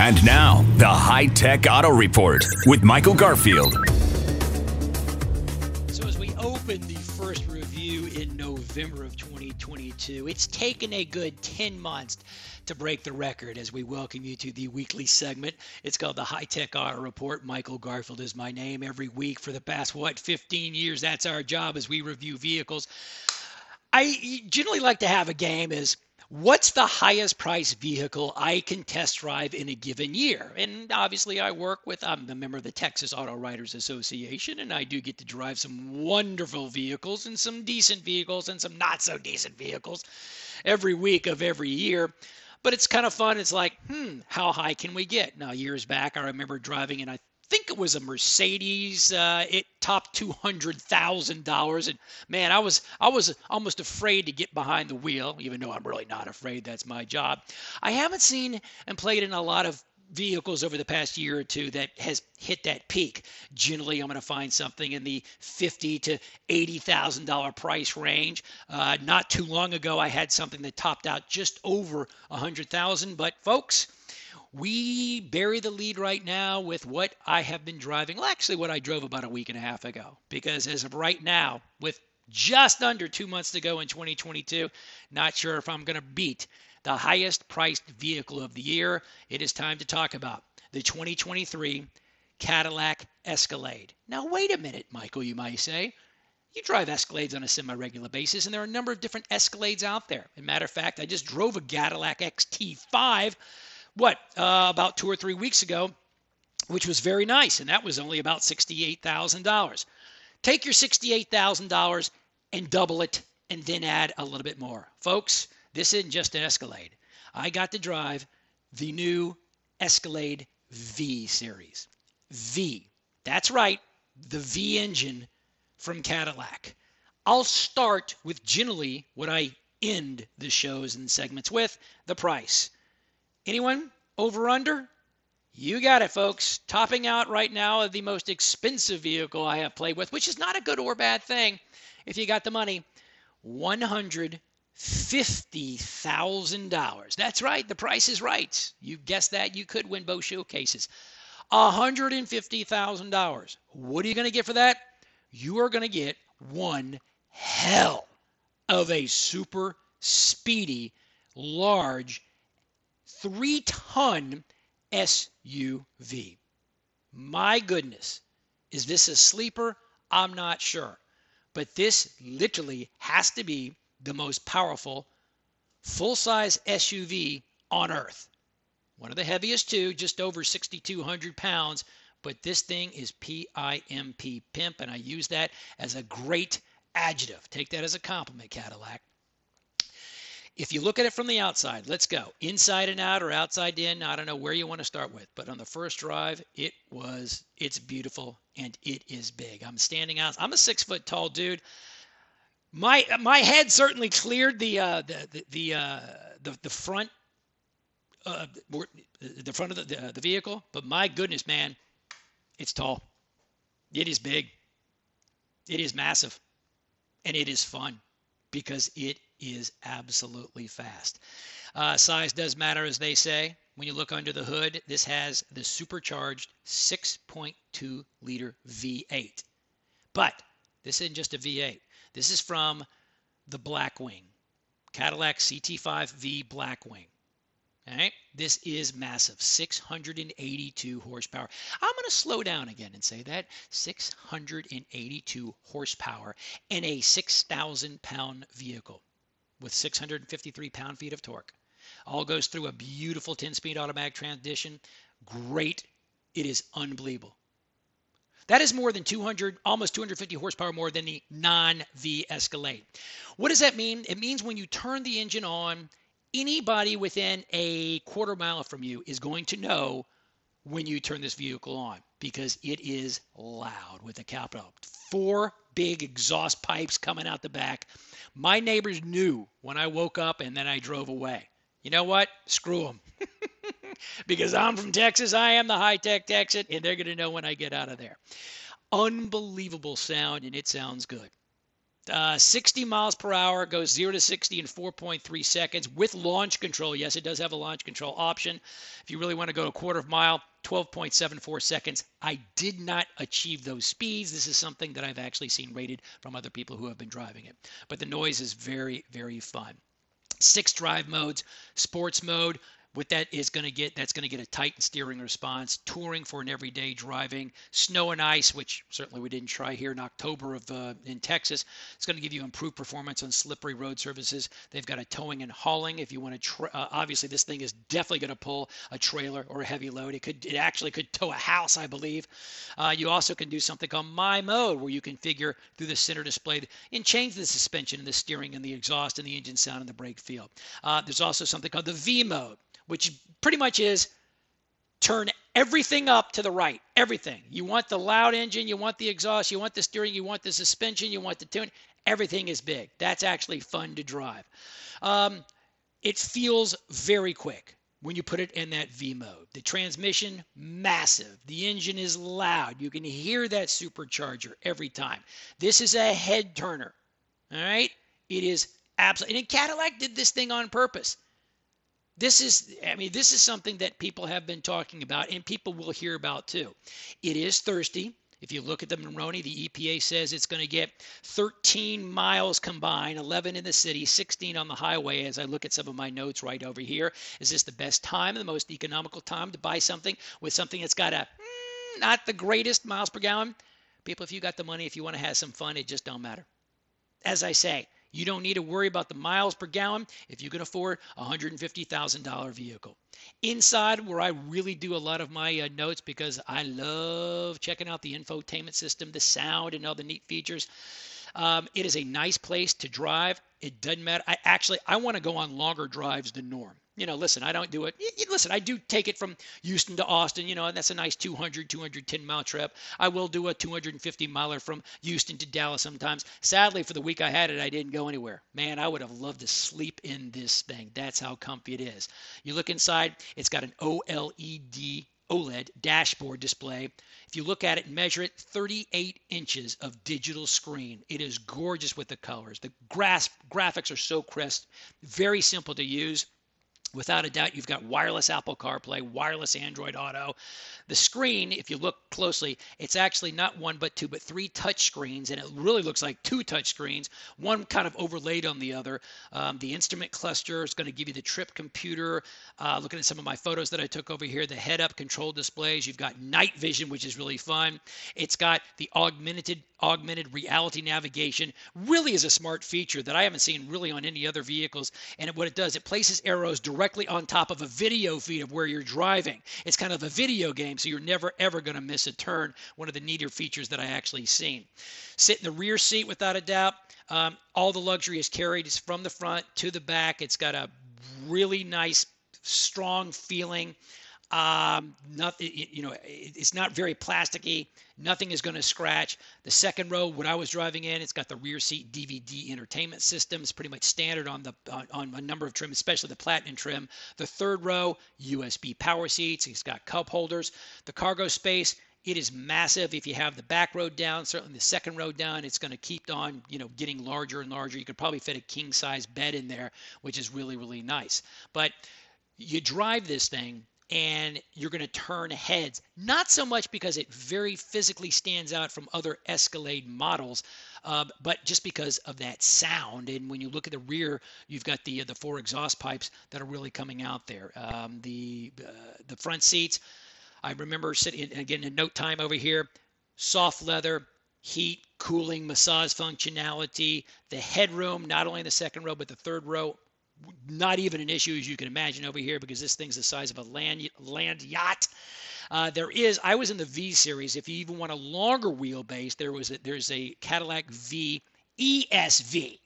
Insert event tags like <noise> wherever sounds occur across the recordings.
And now, the High Tech Auto Report with Michael Garfield. So, as we open the first review in November of 2022, it's taken a good 10 months to break the record as we welcome you to the weekly segment. It's called the High Tech Auto Report. Michael Garfield is my name every week for the past, what, 15 years. That's our job as we review vehicles. I generally like to have a game is what's the highest price vehicle I can test drive in a given year? And obviously, I work with, I'm a member of the Texas Auto Writers Association, and I do get to drive some wonderful vehicles and some decent vehicles and some not so decent vehicles every week of every year. But it's kind of fun. It's like, hmm, how high can we get? Now, years back, I remember driving, and I think it was a Mercedes. Uh, it topped two hundred thousand dollars, and man, I was I was almost afraid to get behind the wheel, even though I'm really not afraid. That's my job. I haven't seen and played in a lot of vehicles over the past year or two that has hit that peak. Generally, I'm going to find something in the fifty to eighty thousand dollar price range. Uh, not too long ago, I had something that topped out just over a hundred thousand. But folks, we bury the lead right now with what I have been driving. Well, actually, what I drove about a week and a half ago. Because as of right now, with just under two months to go in 2022, not sure if I'm going to beat the highest priced vehicle of the year. It is time to talk about the 2023 Cadillac Escalade. Now, wait a minute, Michael, you might say. You drive Escalades on a semi regular basis, and there are a number of different Escalades out there. As a matter of fact, I just drove a Cadillac XT5 what uh, about two or three weeks ago, which was very nice, and that was only about sixty-eight thousand dollars. Take your sixty-eight thousand dollars and double it, and then add a little bit more, folks. This isn't just an Escalade. I got to drive the new Escalade V series. V. That's right, the V engine from Cadillac. I'll start with generally what I end the shows and segments with the price. Anyone? Over under? You got it, folks. Topping out right now of the most expensive vehicle I have played with, which is not a good or bad thing if you got the money. $150,000. That's right. The price is right. You guessed that. You could win both showcases. $150,000. What are you going to get for that? You are going to get one hell of a super speedy, large three ton SUV. My goodness, is this a sleeper? I'm not sure. But this literally has to be the most powerful full size SUV on earth. One of the heaviest, too, just over 6,200 pounds. But this thing is PIMP, pimp, and I use that as a great adjective. Take that as a compliment, Cadillac. If you look at it from the outside, let's go inside and out or outside in. I don't know where you want to start with, but on the first drive, it was it's beautiful and it is big. I'm standing out. I'm a six foot tall dude. My my head certainly cleared the uh, the the the, uh, the, the front uh, the front of the, the, the vehicle, but my goodness, man, it's tall. It is big. It is massive, and it is fun because it is absolutely fast. Uh, size does matter, as they say. When you look under the hood, this has the supercharged 6.2 liter V8. But this isn't just a V8. This is from the Blackwing, Cadillac CT5V Blackwing. All right, this is massive 682 horsepower. I'm going to slow down again and say that 682 horsepower in a 6,000 pound vehicle with 653 pound feet of torque. All goes through a beautiful 10 speed automatic transmission. Great. It is unbelievable. That is more than 200, almost 250 horsepower more than the non V Escalade. What does that mean? It means when you turn the engine on, anybody within a quarter mile from you is going to know when you turn this vehicle on because it is loud with a capital. Four big exhaust pipes coming out the back. My neighbors knew when I woke up and then I drove away. You know what? Screw them. <laughs> because I'm from Texas. I am the high tech Texan, and they're going to know when I get out of there. Unbelievable sound, and it sounds good. Uh, 60 miles per hour goes 0 to 60 in 4.3 seconds with launch control. Yes, it does have a launch control option. If you really want to go a quarter of a mile, 12.74 seconds. I did not achieve those speeds. This is something that I've actually seen rated from other people who have been driving it. But the noise is very, very fun. Six drive modes, sports mode, what that is going to get that's going to get a tight steering response touring for an everyday driving snow and ice which certainly we didn't try here in october of uh, in texas it's going to give you improved performance on slippery road surfaces. They've got a towing and hauling if you want to tra- uh, obviously this thing is definitely going to pull a trailer or a heavy load. It could it actually could tow a house i believe. Uh, you also can do something called my mode where you configure through the center display and change the suspension and the steering and the exhaust and the engine sound and the brake feel uh, there's also something called the v mode which pretty much is turn everything up to the right. Everything. You want the loud engine, you want the exhaust, you want the steering, you want the suspension, you want the tune. Everything is big. That's actually fun to drive. Um, it feels very quick when you put it in that V mode. The transmission, massive. The engine is loud. You can hear that supercharger every time. This is a head turner. All right? It is absolutely. And Cadillac did this thing on purpose this is i mean this is something that people have been talking about and people will hear about too it is thirsty if you look at the Monroney, the EPA says it's going to get 13 miles combined, 11 in the city, 16 on the highway. As I look at some of my notes right over here, is this the best time, the most economical time to buy something with something that's got a mm, not the greatest miles per gallon? People, if you got the money, if you want to have some fun, it just don't matter. As I say, you don't need to worry about the miles per gallon if you can afford a $150,000 vehicle. Inside, where I really do a lot of my uh, notes because I love checking out the infotainment system, the sound, and all the neat features. Um, it is a nice place to drive. It doesn't matter. I actually I want to go on longer drives than norm you know, listen, I don't do it. Listen, I do take it from Houston to Austin, you know, and that's a nice 200, 210 mile trip. I will do a 250 miler from Houston to Dallas sometimes. Sadly, for the week I had it, I didn't go anywhere. Man, I would have loved to sleep in this thing. That's how comfy it is. You look inside, it's got an OLED OLED dashboard display. If you look at it and measure it, 38 inches of digital screen. It is gorgeous with the colors. The grasp, graphics are so crisp, very simple to use. Without a doubt, you've got wireless Apple CarPlay, wireless Android Auto. The screen, if you look closely, it's actually not one but two, but three touch screens, and it really looks like two touch screens, one kind of overlaid on the other. Um, the instrument cluster is going to give you the trip computer. Uh, looking at some of my photos that I took over here, the head-up control displays. You've got night vision, which is really fun. It's got the augmented augmented reality navigation. Really is a smart feature that I haven't seen really on any other vehicles. And what it does, it places arrows directly on top of a video feed of where you're driving. It's kind of a video game so you're never ever going to miss a turn. One of the neater features that I actually seen. Sit in the rear seat without a doubt. Um, all the luxury is carried is from the front to the back. It's got a really nice, strong feeling. Um, nothing, you know, it's not very plasticky. Nothing is going to scratch. The second row, what I was driving in, it's got the rear seat DVD entertainment system. It's pretty much standard on the on, on a number of trim, especially the platinum trim. The third row, USB power seats. It's got cup holders. The cargo space, it is massive. If you have the back row down, certainly the second row down, it's going to keep on, you know, getting larger and larger. You could probably fit a king size bed in there, which is really, really nice. But you drive this thing and you're going to turn heads. Not so much because it very physically stands out from other Escalade models, uh, but just because of that sound. And when you look at the rear, you've got the the four exhaust pipes that are really coming out there. Um, the uh, the front seats, I remember sitting again in note time over here, soft leather. Heat, cooling, massage functionality, the headroom, not only in the second row, but the third row, not even an issue as you can imagine over here because this thing's the size of a land land yacht. Uh, there is. I was in the V series. If you even want a longer wheelbase, there was a, there's a Cadillac V ESV.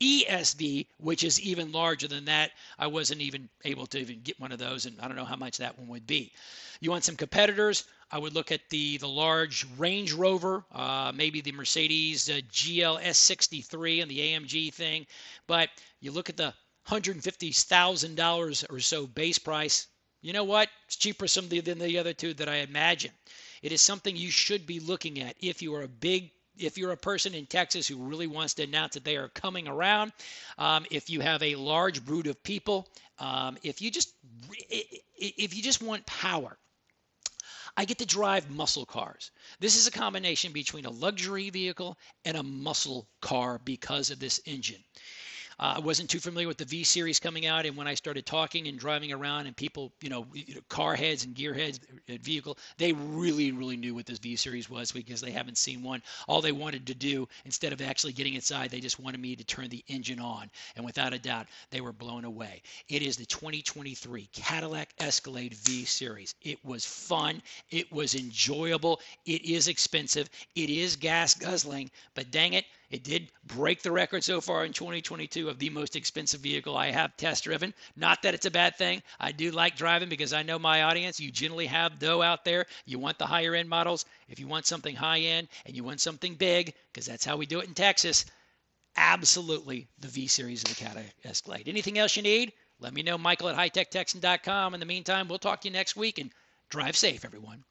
ESV, which is even larger than that. I wasn't even able to even get one of those, and I don't know how much that one would be. You want some competitors? I would look at the the large Range Rover, uh, maybe the Mercedes uh, GLS 63 and the AMG thing. But you look at the $150,000 or so base price, you know what? It's cheaper some than the other two that I imagine. It is something you should be looking at if you are a big if you're a person in Texas who really wants to announce that they are coming around, um, if you have a large brood of people, um, if you just if you just want power, I get to drive muscle cars. This is a combination between a luxury vehicle and a muscle car because of this engine. Uh, I wasn't too familiar with the V series coming out, and when I started talking and driving around, and people, you know, car heads and gear heads, uh, vehicle, they really, really knew what this V series was because they haven't seen one. All they wanted to do, instead of actually getting inside, they just wanted me to turn the engine on, and without a doubt, they were blown away. It is the 2023 Cadillac Escalade V series. It was fun. It was enjoyable. It is expensive. It is gas guzzling, but dang it, it did break the record so far in 2022 of the most expensive vehicle I have test driven. Not that it's a bad thing. I do like driving because I know my audience. You generally have dough out there. You want the higher end models. If you want something high end and you want something big, because that's how we do it in Texas, absolutely the V series of the Cadillac Escalade. Anything else you need? Let me know, Michael at hightechtexan.com. In the meantime, we'll talk to you next week and drive safe, everyone.